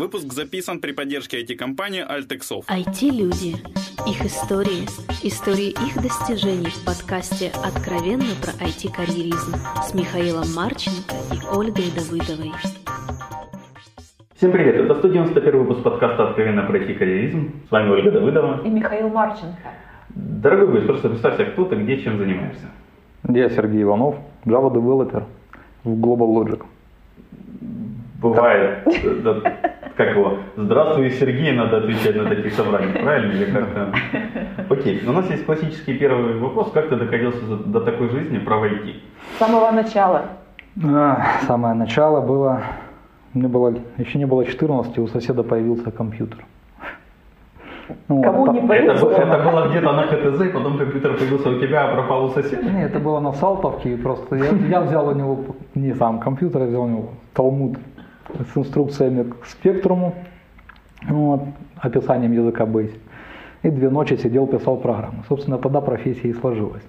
Выпуск записан при поддержке IT-компании Altexov. IT-люди. Их истории. Истории их достижений в подкасте «Откровенно про IT-карьеризм» с Михаилом Марченко и Ольгой Давыдовой. Всем привет! Это 191 выпуск подкаста «Откровенно про IT-карьеризм». С вами Ольга Давыдова. И Михаил Марченко. Дорогой гость, просто представься, кто ты, где, чем занимаешься. Я Сергей Иванов, Java Developer в Global Logic. Бывает, да, как его, здравствуй, Сергей, надо отвечать на таких собраниях, правильно? Или как-то... Окей, у нас есть классический первый вопрос, как ты докатился до такой жизни про IT? С самого начала. А, самое начало было, мне было, еще не было 14, у соседа появился компьютер. Ну, Кому вот, не повезло. Это, это было где-то на ХТЗ, потом компьютер появился у тебя, а пропал у соседа? Нет, это было на Салтовке, просто я, я взял у него, не сам компьютер, я взял у него Талмуд с инструкциями к спектруму, вот, описанием языка Basic. И две ночи сидел, писал программу. Собственно, тогда профессия и сложилась.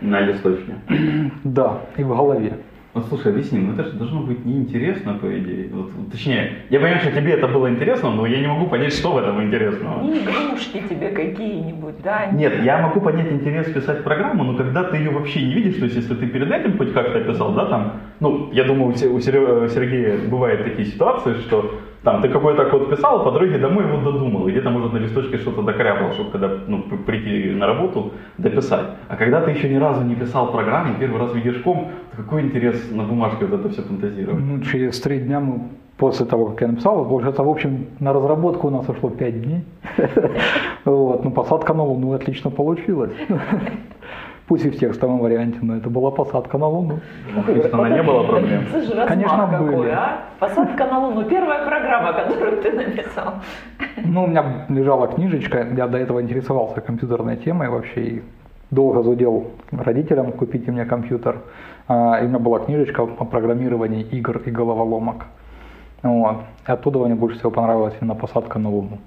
На листочке? Да, и в голове. Ну слушай, объясни, ну это же должно быть неинтересно, по идее. Вот, точнее, я понимаю, что тебе это было интересно, но я не могу понять, что в этом интересного. Не игрушки тебе какие-нибудь, да? Нет, я могу понять интерес писать программу, но когда ты ее вообще не видишь, то есть если ты перед этим хоть как-то писал, да, там, ну, я думаю, у Сергея бывают такие ситуации, что там ты какой-то код писал, а по дороге домой его додумал, и где-то, может, на листочке что-то докорябал, чтобы когда ну, прийти на работу, дописать. А когда ты еще ни разу не писал программу, первый раз видишь ком, какой интерес на бумажке вот это все фантазировать? Ну, через три дня мы после того, как я написал, получается, в общем, на разработку у нас ушло пять дней. Вот, ну, посадка на Луну отлично получилась. Пусть и в текстовом варианте, но это была посадка на Луну. То есть она не было проблем? Конечно, какой, были. А? Посадка на Луну. Первая программа, которую ты написал. Ну, у меня лежала книжечка, я до этого интересовался компьютерной темой вообще, и долго зудел родителям, купите мне компьютер. А, и у меня была книжечка о программировании игр и головоломок. Вот. И оттуда мне больше всего понравилась именно посадка на Луну.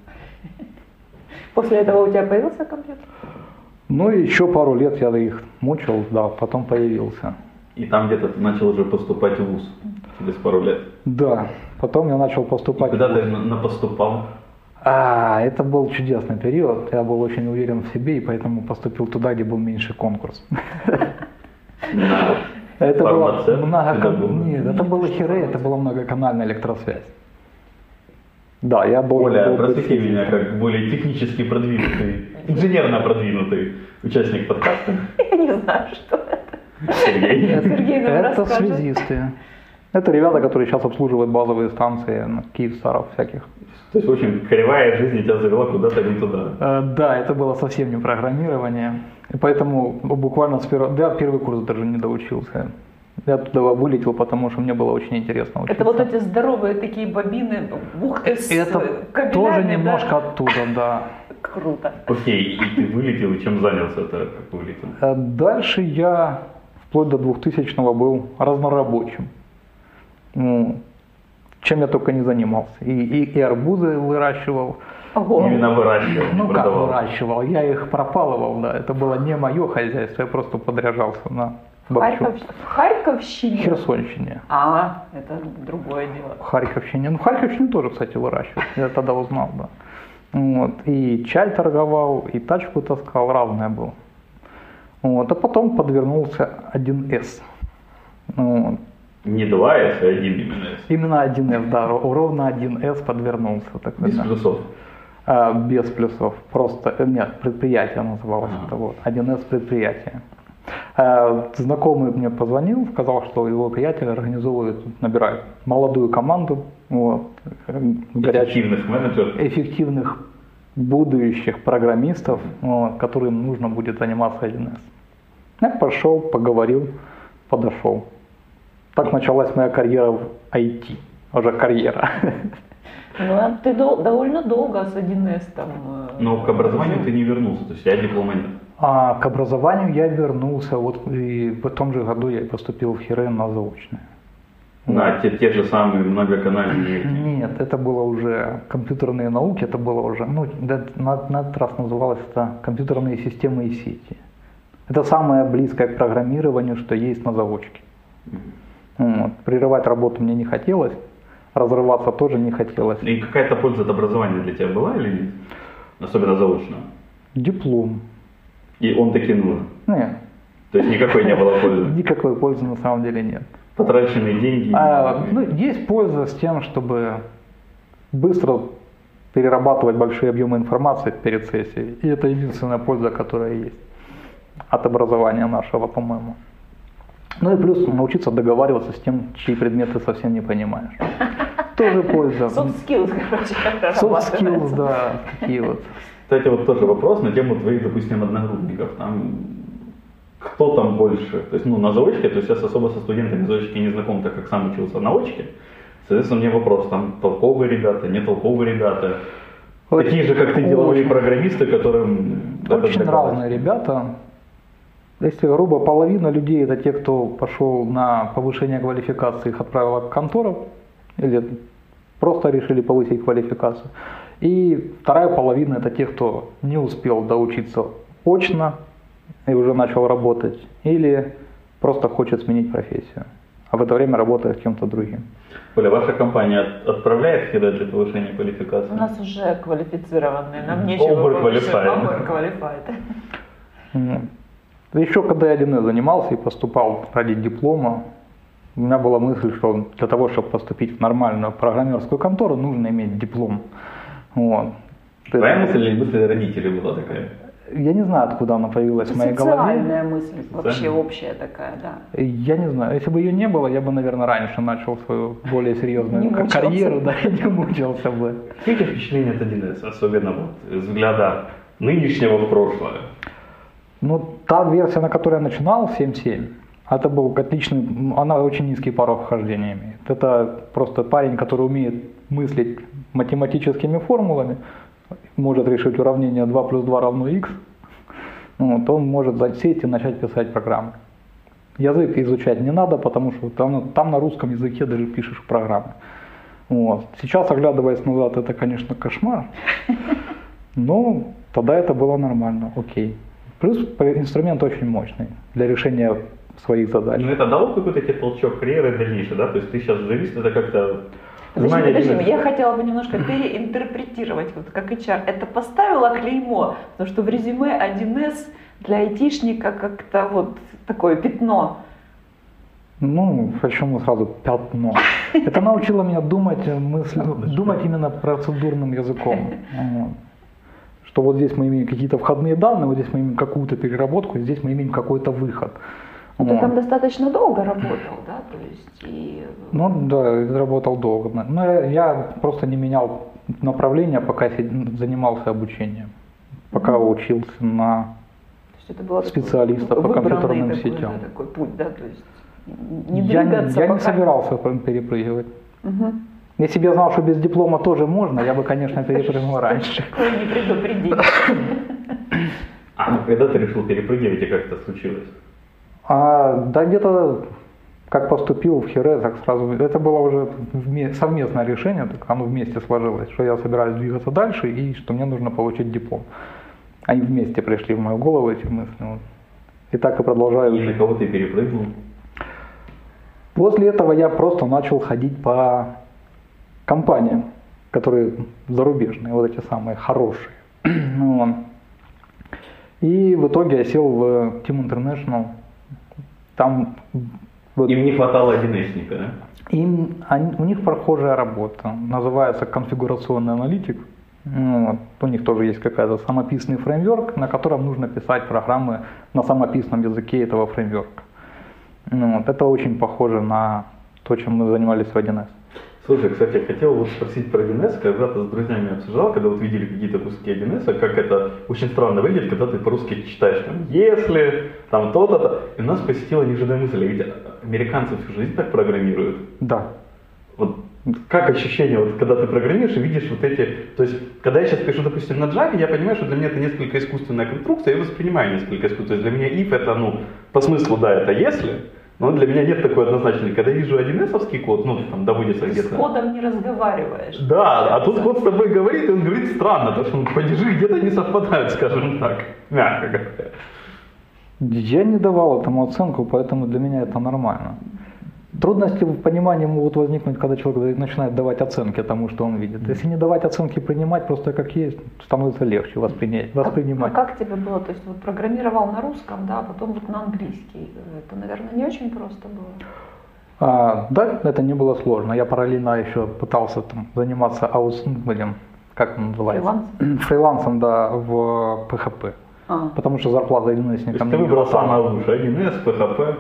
После этого у тебя появился компьютер? Ну и еще пару лет я их мучил, да, потом появился. И там где-то ты начал уже поступать в ВУЗ через пару лет? Да, потом я начал поступать. И куда ты на поступал? А, это был чудесный период. Я был очень уверен в себе и поэтому поступил туда, где был меньший конкурс. Это было много... Нет, это было хире, это была многоканальная электросвязь. Да, я был... Оля, просвети меня как более технически продвинутый, инженерно продвинутый участник подкаста. Я не знаю, что это. Сергей. Сергей Это связисты. Это ребята, которые сейчас обслуживают базовые станции на Киевстаров всяких. То есть, в общем, кривая жизнь тебя завела куда-то не туда. Э, да, это было совсем не программирование. И поэтому буквально с первого... Да, первый курс даже не доучился. Я туда вылетел, потому что мне было очень интересно учиться. Это вот эти здоровые такие бобины, бухты с Это кабелями, тоже немножко да? оттуда, да. Круто. Окей, и ты вылетел, и чем занялся это, как вылетел? Э, Дальше я вплоть до 2000-го был разнорабочим. Ну, чем я только не занимался. И, и, и арбузы выращивал. Ого. Именно выращивал, Ну как продавал. выращивал? Я их пропалывал, да. Это было не мое хозяйство, я просто подряжался на. Харьков... в Харьковщине? В Херсонщине. А, это другое дело. В Харьковщине. Ну, в Харьковщине тоже, кстати, выращивал. Я тогда узнал, да. Вот. И чай торговал, и тачку таскал, разное было. Вот. А потом подвернулся 1С. Вот. Не 2С, а один именно S. Именно 1С, да, ровно 1С подвернулся. Такой, Без да. плюсов. А, без плюсов. Просто, э, нет, предприятие называлось Ага. это вот. 1С предприятие. А, Знакомый мне позвонил, сказал, что его приятель организовывает, набирает молодую команду, вот, э, Эффективных менеджеров. эффективных будущих программистов, вот, которым нужно будет заниматься 1С. Я пошел, поговорил, подошел. Так началась моя карьера в IT. Уже карьера. Ну, а ты дол- довольно долго с 1С там... э, Но к образованию ты не вернулся, то есть я диплома нет. А к образованию я вернулся, вот и в том же году я поступил в Хирен на заочное. На те, те же самые многоканальные. Нет, это было уже компьютерные науки, это было уже, ну, на, на этот раз называлось это компьютерные системы и сети. Это самое близкое к программированию, что есть на заочке. Вот. Прерывать работу мне не хотелось, разрываться тоже не хотелось. И какая-то польза от образования для тебя была или нет? Особенно заочно. Диплом. И он таки нужен. Нет, То есть никакой не было пользы. никакой пользы на самом деле нет. Потраченные деньги. А, ну, есть польза с тем, чтобы быстро перерабатывать большие объемы информации перед сессией. И это единственная польза, которая есть от образования нашего, по-моему. Ну и плюс научиться договариваться с тем, чьи предметы совсем не понимаешь. Тоже польза. Soft skills, короче, как Soft skills, да, такие вот. Кстати, вот тоже вопрос на тему твоих, допустим, одногруппников. Там кто там больше? То есть, ну, на заочке, то есть я особо со студентами заочки не знаком, так как сам учился на очке. Соответственно, мне вопрос, там толковые ребята, не толковые ребята. Такие же, как ты, деловые Очень- программисты, которым... Очень разные ребята. Если грубо, половина людей это те, кто пошел на повышение квалификации, их отправила к конторам, или просто решили повысить квалификацию. И вторая половина это те, кто не успел доучиться очно и уже начал работать, или просто хочет сменить профессию, а в это время работает кем-то другим. Оля, ваша компания от- отправляет хеда для повышения квалификации? У нас уже квалифицированные, нам нечего Overqualified. Еще когда я 1С занимался и поступал ради диплома, у меня была мысль, что для того, чтобы поступить в нормальную программерскую контору, нужно иметь диплом. Вот. Твоя мысль или мысль родителей была такая? Я не знаю, откуда она появилась в моей голове. Социальная мысль, вообще общая такая, да. Я не знаю, если бы ее не было, я бы, наверное, раньше начал свою более серьезную карьеру, да, и не мучился бы. Какие впечатления от 1С, особенно вот взгляда нынешнего в прошлое? Ну, та версия, на которой я начинал, 7.7, это был отличный, она очень низкий порог вхождения имеет. Это просто парень, который умеет мыслить математическими формулами, может решить уравнение 2 плюс 2 равно x, вот, он может засесть и начать писать программы. Язык изучать не надо, потому что там, там на русском языке даже пишешь программы. Вот. Сейчас, оглядываясь назад, это, конечно, кошмар. Но тогда это было нормально, окей. Плюс инструмент очень мощный для решения своих задач. Ну, это дало какой-то тебе толчок карьеры дальнейшей, да? То есть ты сейчас журналист, это как-то... Подожди, знание подожди, 1С. я хотела бы немножко переинтерпретировать, вот как HR. Это поставила клеймо, потому что в резюме 1С для айтишника как-то вот такое пятно. Ну, почему сразу пятно? Это научило меня думать, мысль, думать именно процедурным языком. Что вот здесь мы имеем какие-то входные данные, вот здесь мы имеем какую-то переработку, здесь мы имеем какой-то выход. Ну, Ты Вот. там достаточно долго работал, да, то есть и... Ну да, работал долго. Но я, просто не менял направления, пока занимался обучением. Пока Мгм. учился на... То есть это было такой Специалиста по компьютерным такой, сетям. да, такой путь, да, то есть не я я не пока- собирался перепрыгивать. Мгм. Если бы я знал, что без диплома тоже можно, я бы, конечно, перепрыгнул раньше. Не предупредить. А ну, когда ты решил перепрыгивать и как это случилось? А, да где-то как поступил в Хире, так сразу... Это было уже вме- совместное решение, так оно вместе сложилось, что я собираюсь двигаться дальше и что мне нужно получить диплом. Они вместе пришли в мою голову, эти мысли. вот. И так и продолжаю. И на кого ты перепрыгнул? После этого я просто начал ходить по компаниям, которые зарубежные, вот эти самые хорошие. Ну. И в итоге я сел в Team International. Там вот, Им не хватало одиночника, да? им, они- у них прохожая работа, называется конфигурационный аналитик. Ну, вот. У них тоже есть какая-то самописный фреймворк, на котором нужно писать программы на самописном языке этого фреймворка. Ну, вот. Это очень похоже на то, чем мы занимались в 1С. Слушай, кстати, я хотел вот спросить про 1С, когда-то с друзьями обсуждал, когда вот видели какие-то куски 1С, как это очень странно выглядит, когда ты по-русски читаешь там «если», там то-то, то и нас посетила неожиданная мысль, ведь американцы всю жизнь так программируют. Да. Вот как ощущение, вот, когда ты программируешь и видишь вот эти... То есть, когда я сейчас пишу, допустим, на Java, я понимаю, что для меня это несколько искусственная конструкция, я воспринимаю несколько искусственно. То есть для меня if это, ну, по смыслу, да, это если, но для меня нет такой однозначной. Когда я вижу 1С код, ну, там, доводится Ты с где-то... кодом не разговариваешь. Да, а тут код с тобой говорит, и он говорит странно, потому что ну, падежи где-то не совпадают, скажем так, мягко говоря. Я не давал этому оценку, поэтому для меня это нормально. Трудности в понимании могут возникнуть, когда человек начинает давать оценки тому, что он видит. Если не давать оценки, принимать просто как есть, становится легче воспринять, А, воспринимать. а как тебе было? То есть вот программировал на русском, да, а потом вот на английский. Это, наверное, не очень просто было. А, да, это не было сложно. Я параллельно еще пытался там, заниматься аус, ну, блин, как он называется? Фрилансом, да, в PHP. А. Потому что зарплата То есть ты не выбрал самое лучшее. 1С, PHP, Ну,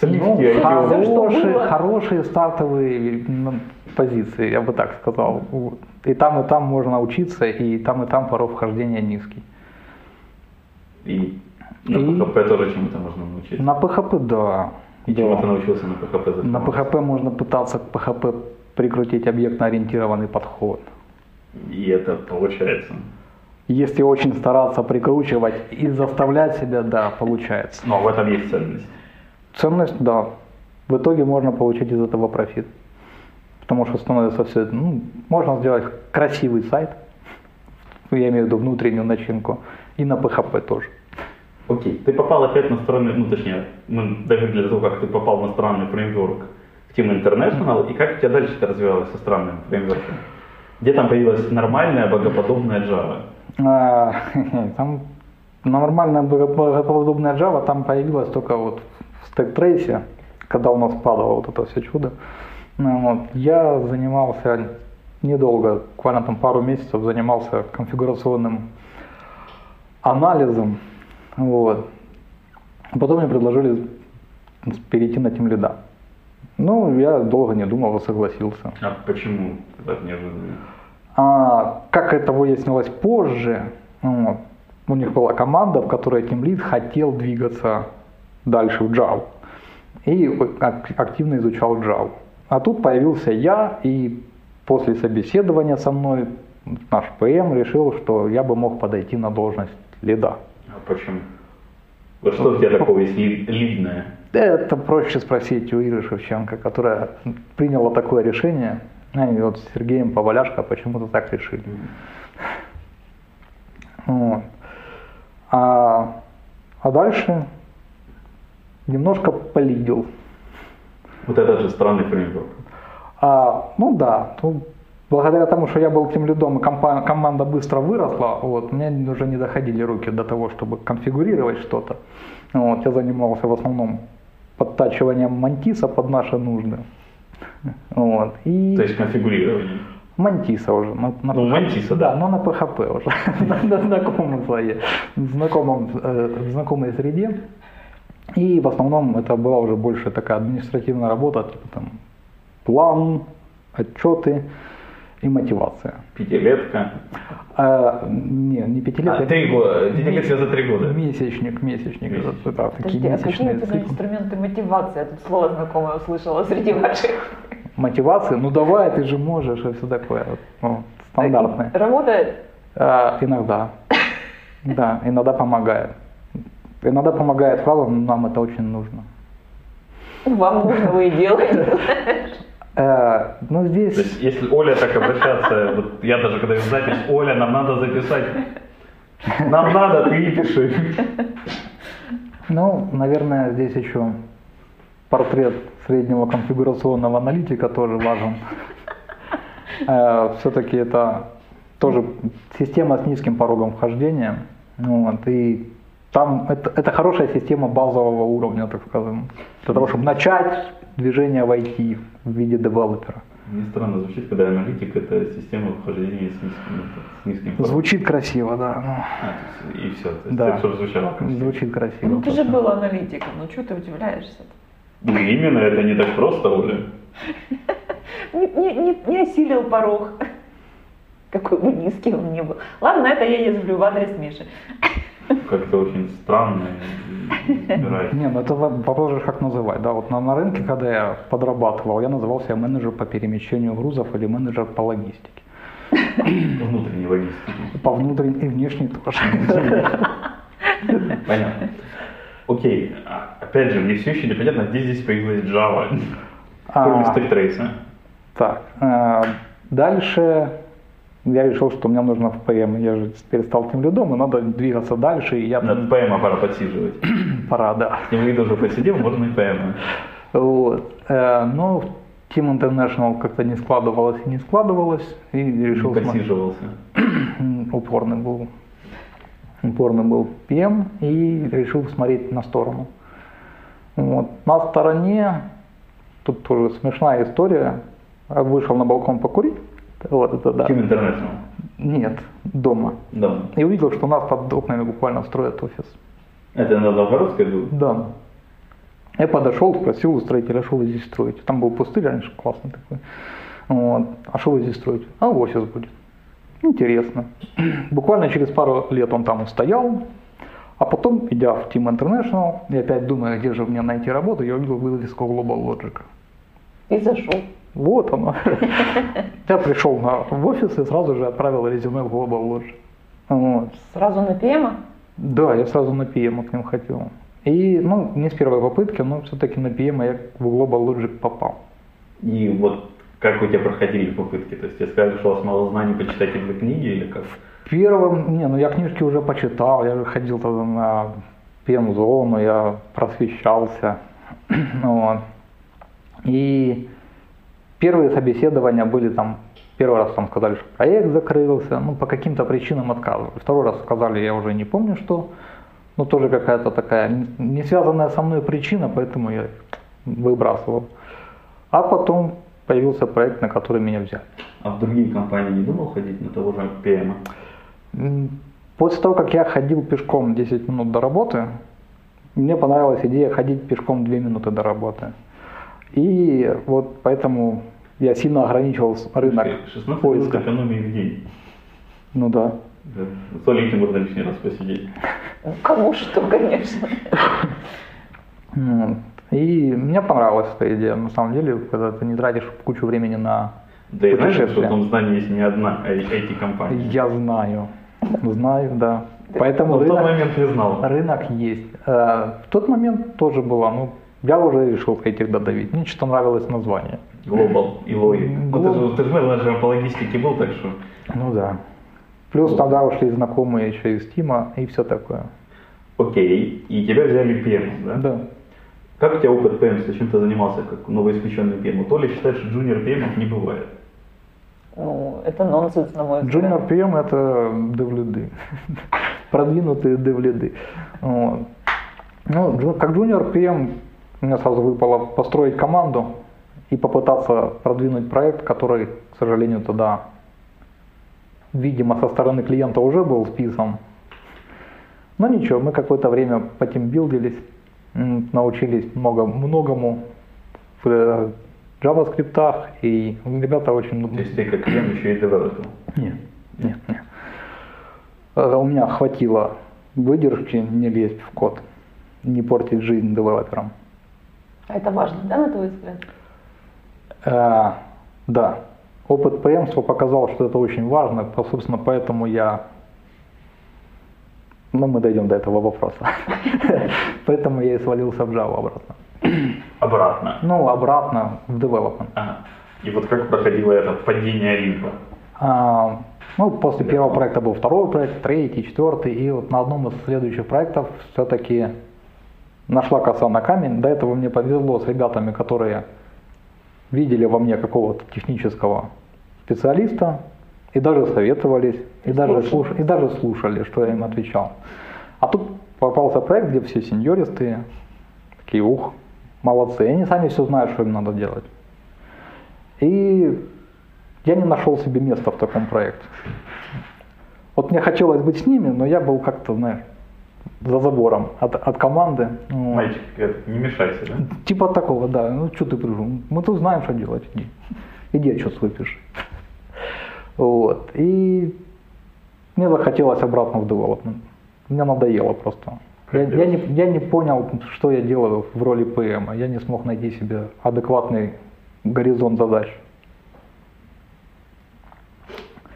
сливки. Всё, что хорошие, было. хорошие стартовые позиции, я бы так сказал. Вот. И там, и там можно учиться, и там, и там порог вхождения низкий. И на И- PHP тоже чему-то можно научиться. На PHP, да. И да. чему ты научился на PHP? за На? PHP можно пытаться к PHP прикрутить объектно-ориентированный подход. И это получается. Если очень стараться прикручивать и заставлять себя, да, получается. Но в этом есть ценность. Ценность, да. В итоге можно получить из этого профит. Потому что становится все, ну, можно сделать красивый сайт, я имею в виду внутреннюю начинку, и на PHP тоже. Окей, ты попал опять на странный, ну точнее, мы договорили до того, как ты попал на странный фреймворк в Team International, и как у тебя дальше это развивалось со странным фреймворком? Где там появилась нормальная, богоподобная Java? А, Там нормальная богоподобная Java там появилась только вот в стек-трейсе, когда у нас падало вот это все чудо. Ну, вот. Я занимался недолго, буквально там пару месяцев занимался конфигурационным анализом. Вот. Потом мне предложили перейти на Team Lead. Ну, я долго не думал, согласился. А почему так неожиданно? А, как это выяснилось позже, вот, у них была команда, в которой Team Lead хотел двигаться дальше в Java. И ак- активно изучал Java. А тут появился я, и после собеседования со мной наш ПМ решил, что я бы мог подойти на должность лида. А почему? Вот что у тебя такого есть ли- лидное? Это проще спросить у Иры Шевченко, которая приняла такое решение. Они вот с Сергеем Поваляшко почему-то так решили. Вот. А, а дальше немножко полидил. Вот этот же странный фреймворк. А, ну да, ну, благодаря тому, что я был тем лидом, и компа- команда быстро выросла, вот, мне уже не доходили руки до того, чтобы конфигурировать что-то. Вот, я занимался в основном подтачиванием мантиса под наши нужды. Вот, и То есть конфигурирование. мантиса уже. На, на Ну, PHP. Мантиса, да. да. но на PHP уже. на, на знакомом слое, знакомом, э, знакомой среде. И в основном это была уже больше такая административная работа, типа там план, отчеты и мотивация. Пятилетка. А, не, не пятилетка. А, три года. Денег за три года. Месячник, месячник. Месячник. это, да, такие Подожди, а какие циклы. инструменты мотивации? Я тут слово знакомое услышала среди ваших. Мотивации, ну давай, ты же можешь, и все такое. ну, стандартное. Работает? А, иногда. Да, иногда помогает. Иногда помогает фраза, но нам это очень нужно. Вам нужно, вы и делаете. Э, ну То здесь, есть, если Оля так обращаться, вот я даже когда вижу запись, Оля, нам надо записать. Нам надо, ты и пиши. ну, наверное, здесь еще портрет среднего конфигурационного аналитика тоже важен. Все-таки это тоже система с низким порогом вхождения. Ну Вот, и там это, это хорошая система базового уровня, так скажем, для того, чтобы начать движение в IT в виде девелопера. Мне странно звучит, когда аналитик это система вхождения с низким, с низким порогом. Звучит красиво, да. ну, А, и все. То есть, Да. чтобы звучало красиво. Звучит красиво. Ну ты же был аналитиком, ну что ты удивляешься? Ну именно, это не так просто, Оля. Не, не, не, не осилил порог. Какой бы низкий он ни был. Ладно, это я язвлю в адрес Миши. Как-то очень странно. и. Не, ну это во- вопрос же как называть, да, вот на, на рынке, когда я подрабатывал, я называл себя менеджер по перемещению грузов или менеджер по логистике. Внутренний логистики. По внутренней и внешней тоже. Понятно. Окей, а, опять же, мне все еще непонятно, где здесь появилась Java, кроме А. stack trace а. Так, э, дальше я решил, что мне нужно в PM, я же теперь стал team lead ом, и надо двигаться дальше, и я Над PM пора подсиживать. пора, да. Team lead уже посидел, можно и PM. Вот. Э, Но Team International как-то не складывалось и не складывалось, и решил смотреть. Посиживался. упорный был, упорный был ПМ и решил смотреть на сторону. Вот. На стороне, тут тоже смешная история, вышел на балкон покурить, вот это да. Team International. Нет, дома. Да. И увидел, что у нас под окнами буквально строят офис. Это на Новгородской был? Да. Я подошел, спросил у строителя, а что вы здесь строите? Там был пустырь раньше, классный такой. Вот. А что вы здесь строите? А офис будет. Интересно. Буквально через пару лет он там стоял, а потом, идя в Team International, и опять думая, где же мне найти работу, я увидел вывеску Global Logic. И зашел. Вот оно. Я пришел на, в офис и сразу же отправил резюме в Global. Вот. Сразу на ПМа? Да, я сразу на PM к ним хотел. И, ну, не с первой попытки, но все-таки на PM я в Global Logic попал. И вот как у тебя проходили попытки? То есть тебе сказали, что у вас мало знаний, почитайте две книги или как? Первым, не, ну я книжки уже почитал, я же ходил тогда на PM-зону, я просвещался. вот. И первые собеседования были там, первый раз там сказали, что проект закрылся, ну по каким-то причинам отказывали. Второй раз сказали, я уже не помню что, ну тоже какая-то такая не- связанная со мной причина, поэтому я выбрасывал. А потом появился проект, на который меня взяли. А в другие компании не думал ходить на того же PM? После того, как я ходил пешком 10 минут до работы, мне понравилась идея ходить пешком 2 минуты до работы. И вот поэтому я сильно ограничивал рынок 16 минут поиска. экономии в день. Ну да. Олей можно лишний раз посидеть. Кому что, конечно. И мне понравилась эта идея, на самом деле, когда ты не тратишь кучу времени на Да и знаешь, что в том здании есть не одна IT-компания. Я знаю, знаю, да. Поэтому Но в тот рынок, момент не знал. рынок есть. Э, В тот момент тоже было, ну, я уже решил этих додавить. Мне что-то нравилось название. Global и Logic. Ну, ты же, ты же менеджером по логистике был, так что... Ну да. Плюс тогда ушли знакомые еще из Тима и все такое. Окей, и тебя взяли PM, да? Да. Как у тебя опыт PM, с чем ты занимался, как новоиспеченный PM? Вот Оля считает, что джуниор PM не бывает. Ну, это нонсенс, на мой взгляд. Junior PM это девлиды. Продвинутые девлиды. Вот. Ну, как junior PM мне сразу выпало построить команду и попытаться продвинуть проект, который, к сожалению, тогда, видимо, со стороны клиента уже был списан. Но ничего, мы какое-то время потимбилдились, м, научились много, многому в э, JavaScript, и ребята очень... То есть ты как PM еще и девелопер. Нет, нет, нет. Э, У меня хватило выдержки не лезть в код, не портить жизнь девелоперам. А это важно, да, на твой взгляд? Э, да, опыт PM показал, что это очень важно, по- собственно, поэтому я... Ну, мы дойдем до этого вопроса. Поэтому я и свалился в Java обратно. Обратно. Ну, обратно в development. Ага. И вот как проходило это падение Олимпа? А, ну, после первого проекта был второй проект, третий, четвертый, и вот на одном из следующих проектов все-таки нашла коса на камень. До этого мне повезло с ребятами, которые видели во мне какого-то технического специалиста и даже советовались, и даже, слуш- и даже слушали, что я им отвечал. А тут попался проект, где все сеньористые, такие, ух, молодцы, и они сами все знают, что им надо делать. И я не нашел себе места в таком проекте. Вот мне хотелось быть с ними, но я был как-то, знаешь, за забором от, от команды. Мальчик, не мешайся, да? Типа такого, да. Ну что ты пришел? Мы тут знаем, что делать. Иди, Иди отчет свой пиши. Вот. И мне захотелось обратно в development. Мне надоело просто. Я, я не, я не понял, что я делаю в роли ПМ. Я не смог найти себе адекватный горизонт задач.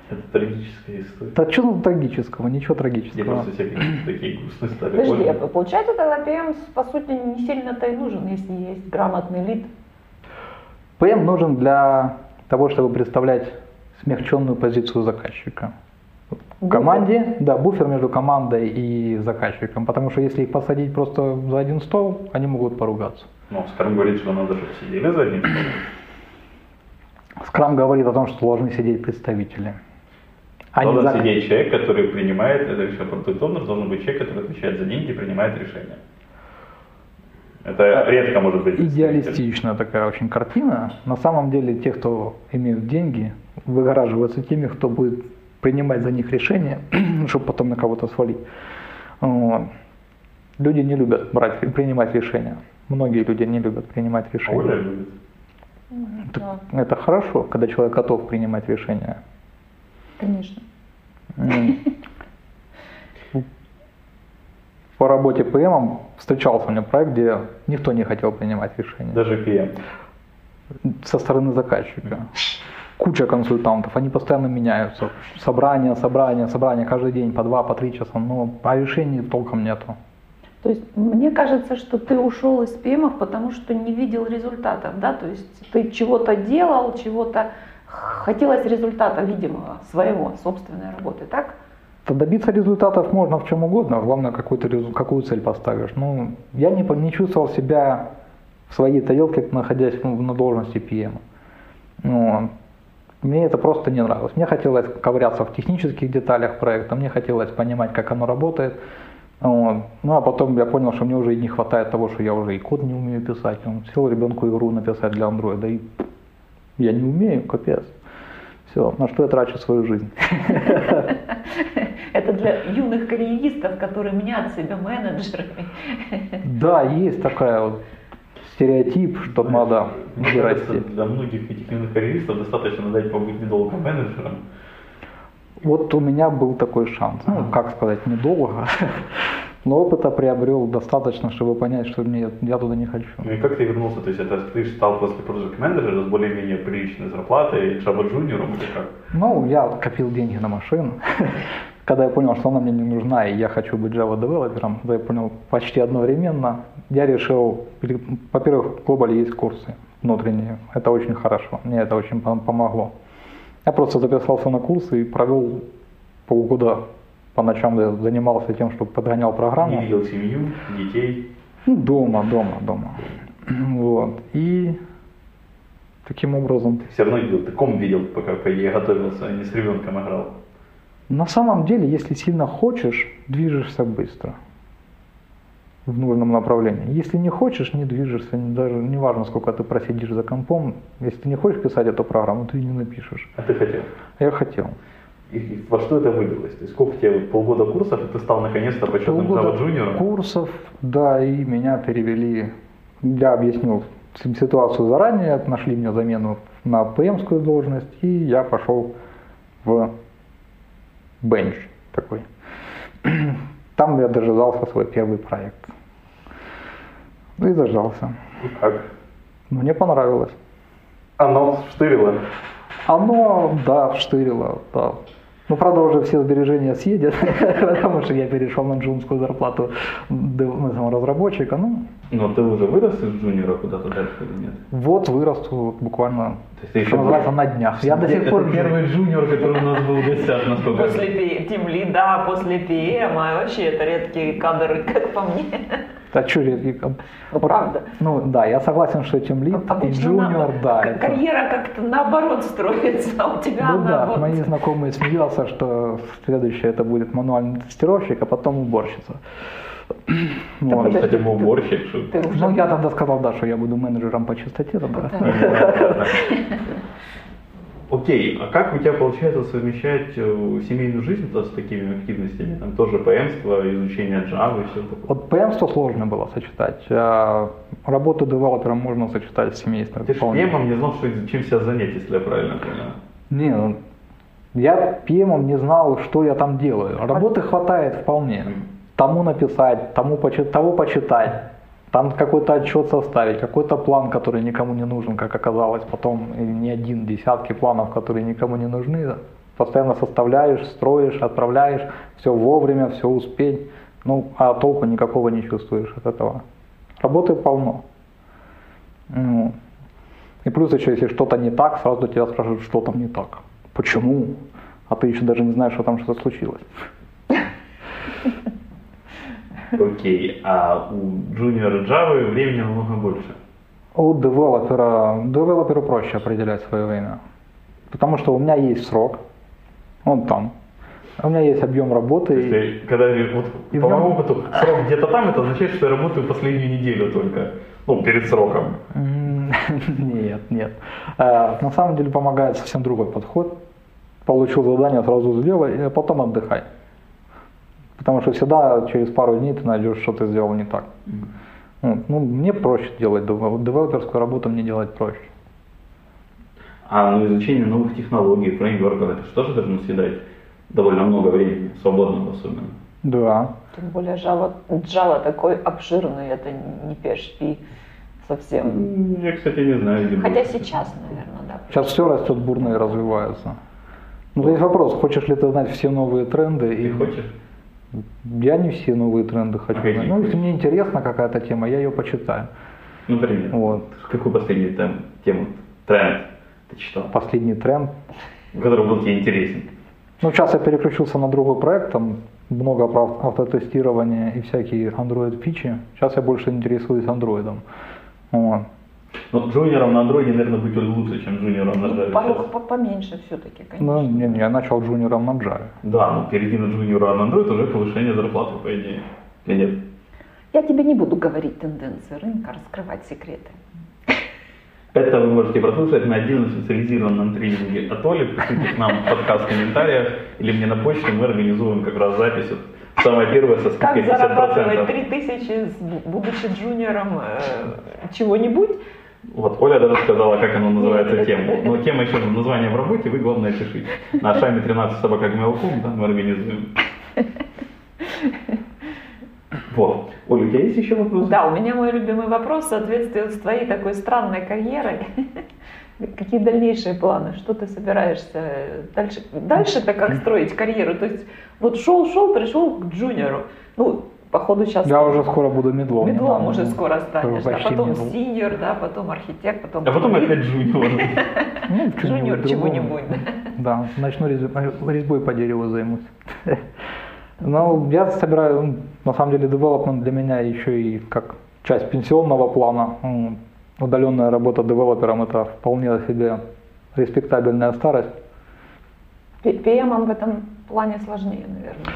Это трагическая история. Да что тут трагического? Ничего Я трагического. просто все какие-то такие грустные стали. Подожди, а получается тогда PM по сути не сильно-то и нужен, если есть грамотный лид. ПМ нужен для того, чтобы представлять смягченную позицию заказчика. В команде, да, буфер между командой и заказчиком, потому что если их посадить просто за один стол, они могут поругаться. Ну, Скрам говорит, что надо, чтобы сидели за одним столом. Скрам говорит о том, что должны сидеть представители. А не Должен за- сидеть человек, который принимает это решение. Продукт Owner должен быть человек, который отвечает за деньги и принимает решения. Это редко может быть. Идеалистичная такая очень картина. На самом деле те, кто имеют деньги, выгораживаются теми, кто будет принимать за них решения, чтобы потом на кого-то свалить. Люди не любят брать, принимать решения. Многие люди не любят принимать А Оля решения. любит. Так Это хорошо, когда человек готов принимать решения. Конечно. М. По работе ПМом встречался у меня проект, где никто не хотел принимать решения. Даже PM. со стороны заказчика. Куча консультантов, они постоянно меняются. Собрания, собрания, собрания каждый день по два, по три часа, но а решений толком нету. То есть мне кажется, что ты ушел из ПМов, потому что не видел результатов, да? То есть ты чего-то делал, чего-то хотелось результата видимого своего, собственной работы, так? То добиться результатов можно в чем угодно, главное какую-то резу- какую цель поставишь. Ну, я не, не чувствовал себя в своей тарелке, находясь ну, на должности PM. Ну, мне это просто не нравилось. Мне хотелось ковыряться в технических деталях проекта, мне хотелось понимать, как оно работает. Ну а потом я понял, что мне уже и не хватает того, что я уже и код не умею писать. Он сел ребенку игру написать для андроида, и я не умею, капец. Все, на что я трачу свою жизнь? Это для юных карьеристов, которые мнят себя менеджерами. Да, есть такая вот стереотип, что надо Мне кажется, вырасти. для многих этих юных карьеристов достаточно дать побыть недолго менеджером. Вот у меня был такой шанс. Ну, как сказать, недолго. Но опыта приобрел достаточно, чтобы понять, что мне, я туда не хочу. Ну и как ты вернулся? То есть это ты стал после project менеджера с более-менее приличной зарплатой, Java джуниором или как? Ну, я копил деньги на машину. Когда я понял, что она мне не нужна, и я хочу быть Java девелопером, когда я понял почти одновременно, я решил, во-первых, в Global есть курсы внутренние, это очень хорошо, мне это очень пом- помогло. Я просто записался на курсы и провел полгода по ночам занимался тем, что подгонял Не программу. видел семью, детей. Ну, дома, дома, дома. Вот. И таким образом Все равно видел, ты ком видел, пока по идее готовился, а не с ребенком играл. На самом деле, если сильно хочешь, движешься быстро в нужном направлении. Если не хочешь, не движешься, не- даже не важно, сколько ты просидишь за компом. Если ты не хочешь писать эту программу, ты ее не напишешь. А ты хотел. Я хотел. И, и во что это вылилось? То есть сколько тебе полгода курсов, и ты стал наконец-то почетным Java джуниором? курсов, да, и меня перевели. Я объяснил си- ситуацию заранее, нашли мне замену на ПМскую должность, и я пошел в бенч такой. Там я дожидался свой первый проект. Ну и дождался. И как? Мне понравилось. Оно штырило. Оно, да, вштырило, да. Ну, правда, уже все сбережения съедят, потому что я перешел на джунскую зарплату дев- ну, разработчика. Ну, Но ты уже вырос из джуниора куда-то дальше или нет? вот вырасту вот буквально, То есть ты что еще называется, на днях. Я до сих пор... Первый джуниор, который у нас был в гостях, насколько После тем лида, после PM, а вообще это редкие кадры, как по мне. Да, я- я- Ну, правда. Ну, да, я согласен, что тем лид и джуниор, да. к- это- карьера как-то наоборот строится, а у тебя Ну да, мои знакомые смеялся, что следующее это будет мануальный тестировщик, а потом уборщица. Вот. подожди. Кстати, был уборщик. Ты уже Ну, я тогда сказал, да, что я буду менеджером по чистоте тогда. Окей, а как у тебя получается совмещать э, семейную жизнь с такими активностями? Там тоже ПМство, изучение Java и все такое. Вот PM100 сложно было сочетать. а работу девелопером можно сочетать с семейством. Ты же. PM не знал, что, чем себя занять, если я правильно понял. Не, ну, я PM не знал, что я там делаю. Работы хватает вполне. Тому написать, тому почитать, того почитать, там какой-то отчет составить, какой-то план, который никому не нужен, как оказалось, потом не один, десятки планов, которые никому не нужны. Постоянно составляешь, строишь, отправляешь, все вовремя, все успеть. Ну, а толку никакого не чувствуешь от этого. Работы полно. Ну, И плюс еще, если что-то не так, сразу тебя спрашивают, что там не так. Почему? А ты еще даже не знаешь, что там что-то случилось. Окей, а у Junior Java времени намного больше. У девелопера, девелоперу проще определять свое время. Потому что у меня есть срок, он там. У меня есть объем работы. То есть, и- когда вот, И по моему опыту, срок где-то там, это означает, что я работаю последнюю неделю только. Ну, перед сроком. Нет, нет. Э, На самом деле помогает совсем другой подход. Получил задание, сразу сделай, а потом отдыхай. Потому что всегда через пару дней ты найдешь, что ты сделал не так. Ну, ну, мне проще делать девел- девелоперскую работу, мне делать проще. А ну, изучение новых технологий, фреймворков, это что же должно съедать довольно много времени, свободного особенно. Да. Тем более Java, Java такой обширный, это не PHP совсем. Я, кстати, не знаю. где Хотя больше. сейчас, наверное, да. Сейчас все растет бурно и развивается. Ну, то есть вопрос, хочешь ли ты знать все новые тренды? Ты и- хочешь? Я не все новые тренды хочу знать. Ну, если мне интересна какая-то тема, я ее почитаю. Например. Вот. Какую последнюю там тему, тренд ты читал, Последний тренд. который был тебе интересен? Ну, сейчас я переключился на другой проект, там много про ав- автотестирования и всякие Android фичи. Сейчас я больше интересуюсь андроидом. Вот. Ну, джуниором на андроиде, наверное, быть лучше, чем джуниором на Java. Порог сейчас. по- поменьше все-таки, Ну, конечно. не, не, я начал джуниором на Java. Да, ну перейти на джуниора на Android уже повышение зарплаты, по идее. Или нет? Я тебе не буду говорить тенденции рынка, раскрывать секреты. Это вы можете прослушать на отдельно специализированном тренинге от Оли. Пишите к нам подкаст в комментариях или мне на почту, мы организуем как раз запись. Вот Самое первое со скидкой Как зарабатывать 50%. 3000, с- будучи джуниором э, чего-нибудь? Вот Оля даже сказала, как оно называется тему. Но тема еще название в работе, вы главное пишите. На шаме 13 собака mail.com, да, мы организуем. Вот. Оля, у тебя есть еще вопросы? Да, у меня мой любимый вопрос в соответствии с твоей такой странной карьерой. Какие дальнейшие планы? Что ты собираешься дальше? Дальше-то как строить карьеру? То есть вот шел-шел, пришел к junior у. Ну, походу сейчас Я уже скоро буду middle ом. middle ом Да, уже ну, скоро станешь, да, почти потом middle. senior, да, потом architect, потом А потом опять junior. Ну, junior чего-нибудь. Да, начну резьбой, по дереву займусь. Ну, я собираю, ну, на самом деле, девелопмент для меня еще и как часть пенсионного плана. М, Удаленная работа девелопером это вполне себе респектабельная старость. PM в этом плане сложнее, наверное.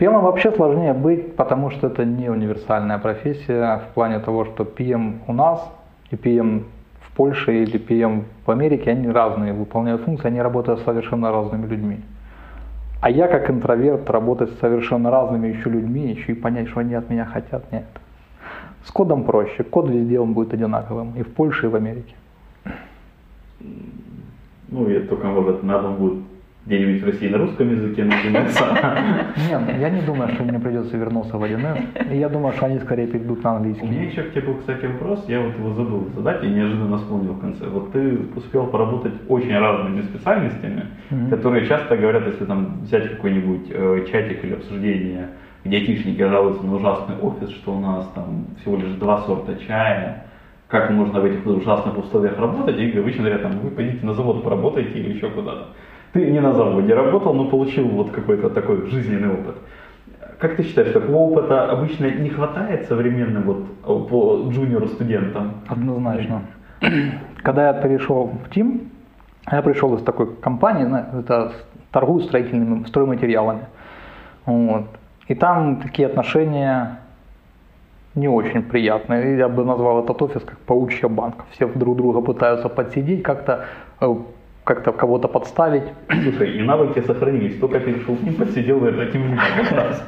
PM вообще сложнее быть, потому что это не универсальная профессия в плане того, что PM у нас и PM в Польше или PM в Америке, они разные выполняют функции, они работают с совершенно разными людьми. А я как интроверт работать с совершенно разными еще людьми, еще и понять, что они от меня хотят, нет. С кодом проще, код везде он будет одинаковым, и в Польше, и в Америке. Ну, я только, может, надо будет где-нибудь в России на русском языке начинаться. Нет, я не думаю, что мне придется вернуться в 1С, и я думаю, что они скорее перейдут на У меня английский. еще к тебе был, кстати, вопрос, я вот его забыл задать и неожиданно вспомнил в конце. Вот ты успел поработать очень разными специальностями, которые часто говорят, если там взять какой-нибудь э, чатик или обсуждение, где айтишники жалуются на ужасный офис, что у нас там всего лишь два сорта чая, как можно в этих ужасных условиях работать, и обычно говорят, там, вы пойдите на завод поработайте или еще куда-то. Ты не на заводе работал, но получил вот какой-то такой жизненный опыт. Как ты считаешь, такого опыта обычно не хватает современным вот э, по джуниору студентам? Однозначно. Когда я перешел в Team, я пришел из такой компании, это торгую строительными стройматериалами. Вот. И там такие отношения не очень приятные. Я бы назвал этот офис как паучья банка. Все друг друга пытаются подсидеть, как-то э, как-то кого-то подставить. Слушай, и навыки сохранились. Только перешел к ним, подсидел этим людям как раз.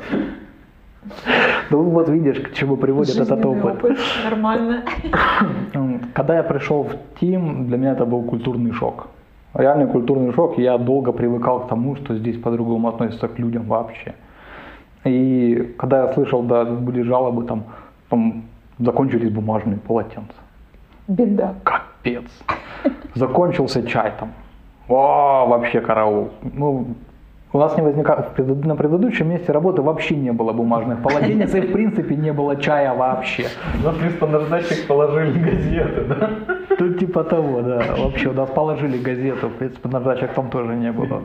Ну вот видишь, к чему приводит этот опыт. Нормально. Когда я пришел в Team, для меня это был культурный шок. Реальный культурный шок. Я долго привыкал к тому, что здесь по-другому относятся к людям вообще. И когда я слышал, да, были жалобы, там, там закончились бумажные полотенца. Беда. Капец. Закончился чай там. О, вообще караул. Ну, у нас не возникало, на предыдущем месте работы вообще не было бумажных полотенец, и в принципе не было чая вообще. На наждачек положили газеты, да? Тут типа того, да. Вообще, у нас положили газету, в принципе, наждачек там тоже не было.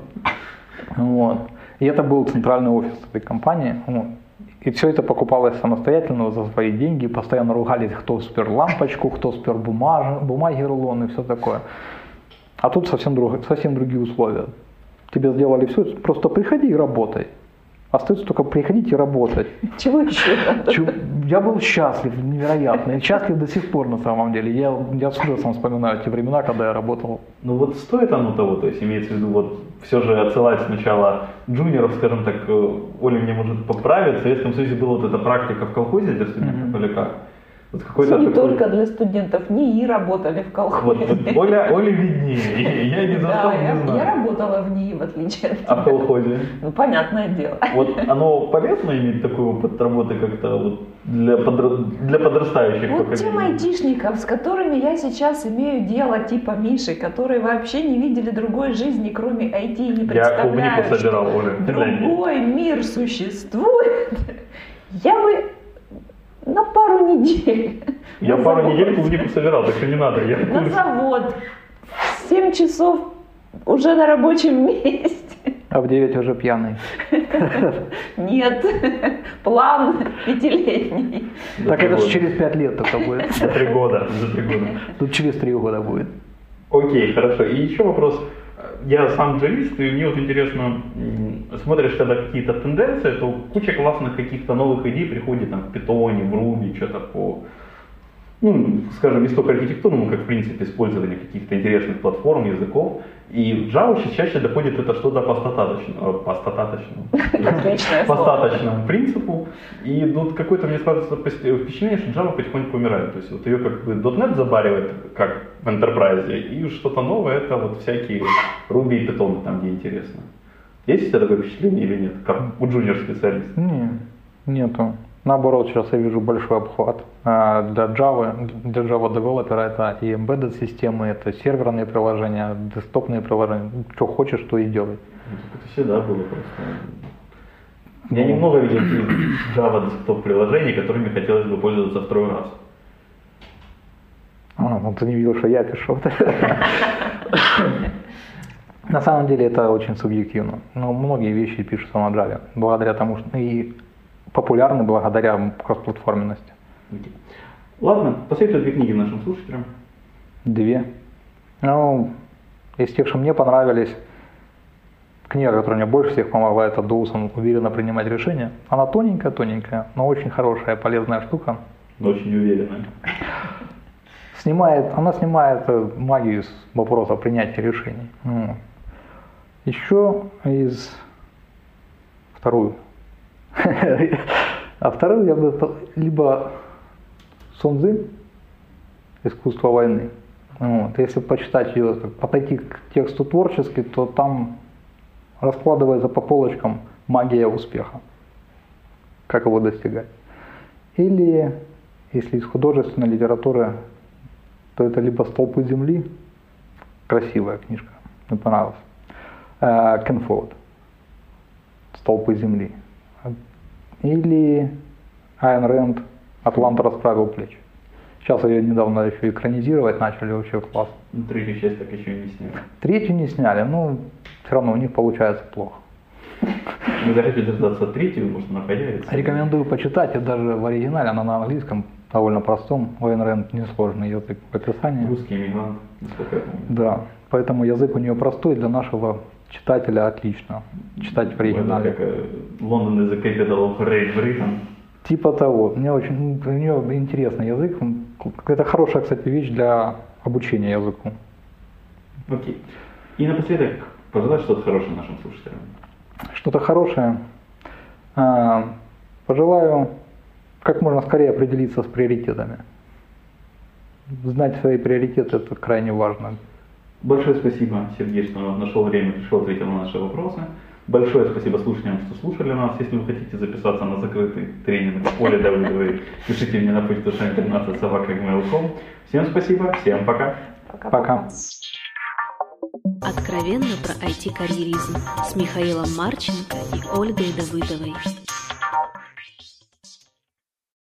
Вот. И это был центральный офис этой компании. Вот. И все это покупалось самостоятельно за свои деньги, постоянно ругались, кто спер лампочку, кто спер бумаж, бумаги рулон и все такое. А тут совсем, друг, совсем другие условия. Тебе сделали все, просто приходи и работай. Остается только приходить и работать. Чего еще? Я был счастлив, невероятно. И счастлив до сих пор на самом деле. Я, я с ужасом вспоминаю те времена, когда я работал. Ну вот стоит оно того, то есть имеется в виду вот все же отсылать сначала джуниоров, скажем так, э, Оля мне может поправить, в Советском Союзе была вот эта практика в колхозе для студентов или как? Вот какой-то Не такой- только для студентов, не и работали в колхозе. Вот, вот Оля, Оля виднее, я не за Да, я, не я знаю. работала в ней, в отличие от А в колхозе? Ну, понятное дело. Вот оно полезно иметь такой опыт работы как-то вот для, подра- для подрастающих Вот тем поколений? айтишников, с которыми я сейчас имею дело, типа Миши, которые вообще не видели другой жизни, кроме IT, и не Я представляют, клубнику собирал, что Оля, другой мир существует. Я бы на пару недель. Я на пару завод- недель клубнику собирал, так что не надо. Я На завод. В 7 часов уже на рабочем месте. А в 9 уже пьяный. Нет, план пятилетний. За Так это же через 5 лет только будет. За три года, за три года. Тут через 3 года будет. Окей, хорошо. И еще вопрос. Я сам джавист, и мне вот интересно, смотришь, когда какие-то тенденции, то куча классных каких-то новых идей приходит там в питоне, в руби, что-то по, ну, скажем, не столько архитектурному, как в принципе использование каких-то интересных платформ, языков. И в Java сейчас чаще доходит это что-то по стататочному, по стататочному, Отличное по слово. статочному принципу. И вот какое-то мне складывается впечатление, что Java потихоньку умирает. То есть вот ее как бы .NET забаривает, как в Enterprise, и что-то новое это вот всякие Ruby и Python там, где интересно. Есть у тебя такое впечатление или нет, как у джуниор-специалиста? Не, нету. Наоборот, сейчас я вижу большой обхват. А, Для Java, для Java девелопера это и embedded системы, это серверные приложения, десктопные приложения. Что хочешь, то и делай. Ну, Это всегда было просто. Я немного видел Java desktop приложений, которыми хотелось бы пользоваться второй раз. А, ну ты не видел, что я пишу. На самом деле это очень субъективно. Но многие вещи пишутся на Java. Благодаря тому, что и популярны благодаря кроссплатформенности. Ладно, посоветуй две книги нашим слушателям. Две. Ну, из тех, что мне понравились, книга, которая мне больше всех помогла, это Доусон «Уверенно принимать решения». Она тоненькая-тоненькая, но очень хорошая, полезная штука. Но очень уверенно. Снимает, она снимает э, магию с вопроса принятия решений. Еще из вторую. А вторую я бы либо Сунзы «Искусство войны». Вот. Если почитать ее, подойти к тексту творчески, то там раскладывается по полочкам магия успеха. Как его достигать. Или, если из художественной литературы, то это либо «Столпы земли», красивая книжка, мне понравилась, э, Кен Фолд, «Столпы земли», или Айн Рэнд «Атлант расправил плечи». Сейчас ее недавно еще экранизировать начали, вообще класс. Ну, Третью часть так еще не сняли. Третью не сняли, но все равно у них получается плохо. Мы захотели дождаться третью, может она появится. Рекомендую почитать, и даже в оригинале, она на английском, довольно простом. Айн Рэнд несложный язык в описании. Русский иммигрант, насколько я помню. Да, поэтому язык у нее простой, для нашего читателя отлично. Читать в Это оригинале. как э, is the capital of Great Britain. Типа того. Мне очень, ну, у нее интересный язык. Это хорошая, кстати, вещь для обучения языку. Окей. И напоследок, пожелай что-то хорошее нашим слушателям. Что-то хорошее. А, Пожелаю как можно скорее определиться с приоритетами. Знать свои приоритеты это крайне важно. Большое спасибо, Сергей, что нашел время, пришел, ответил на наши вопросы. Большое спасибо слушателям, что слушали нас. Если вы хотите записаться на закрытый тренинг Оли Давыдовой, пишите мне на почту шайн13 собака.gmail.com. Всем спасибо, всем пока. Пока. Откровенно про IT-карьеризм с Михаилом Марченко и Ольгой Давыдовой.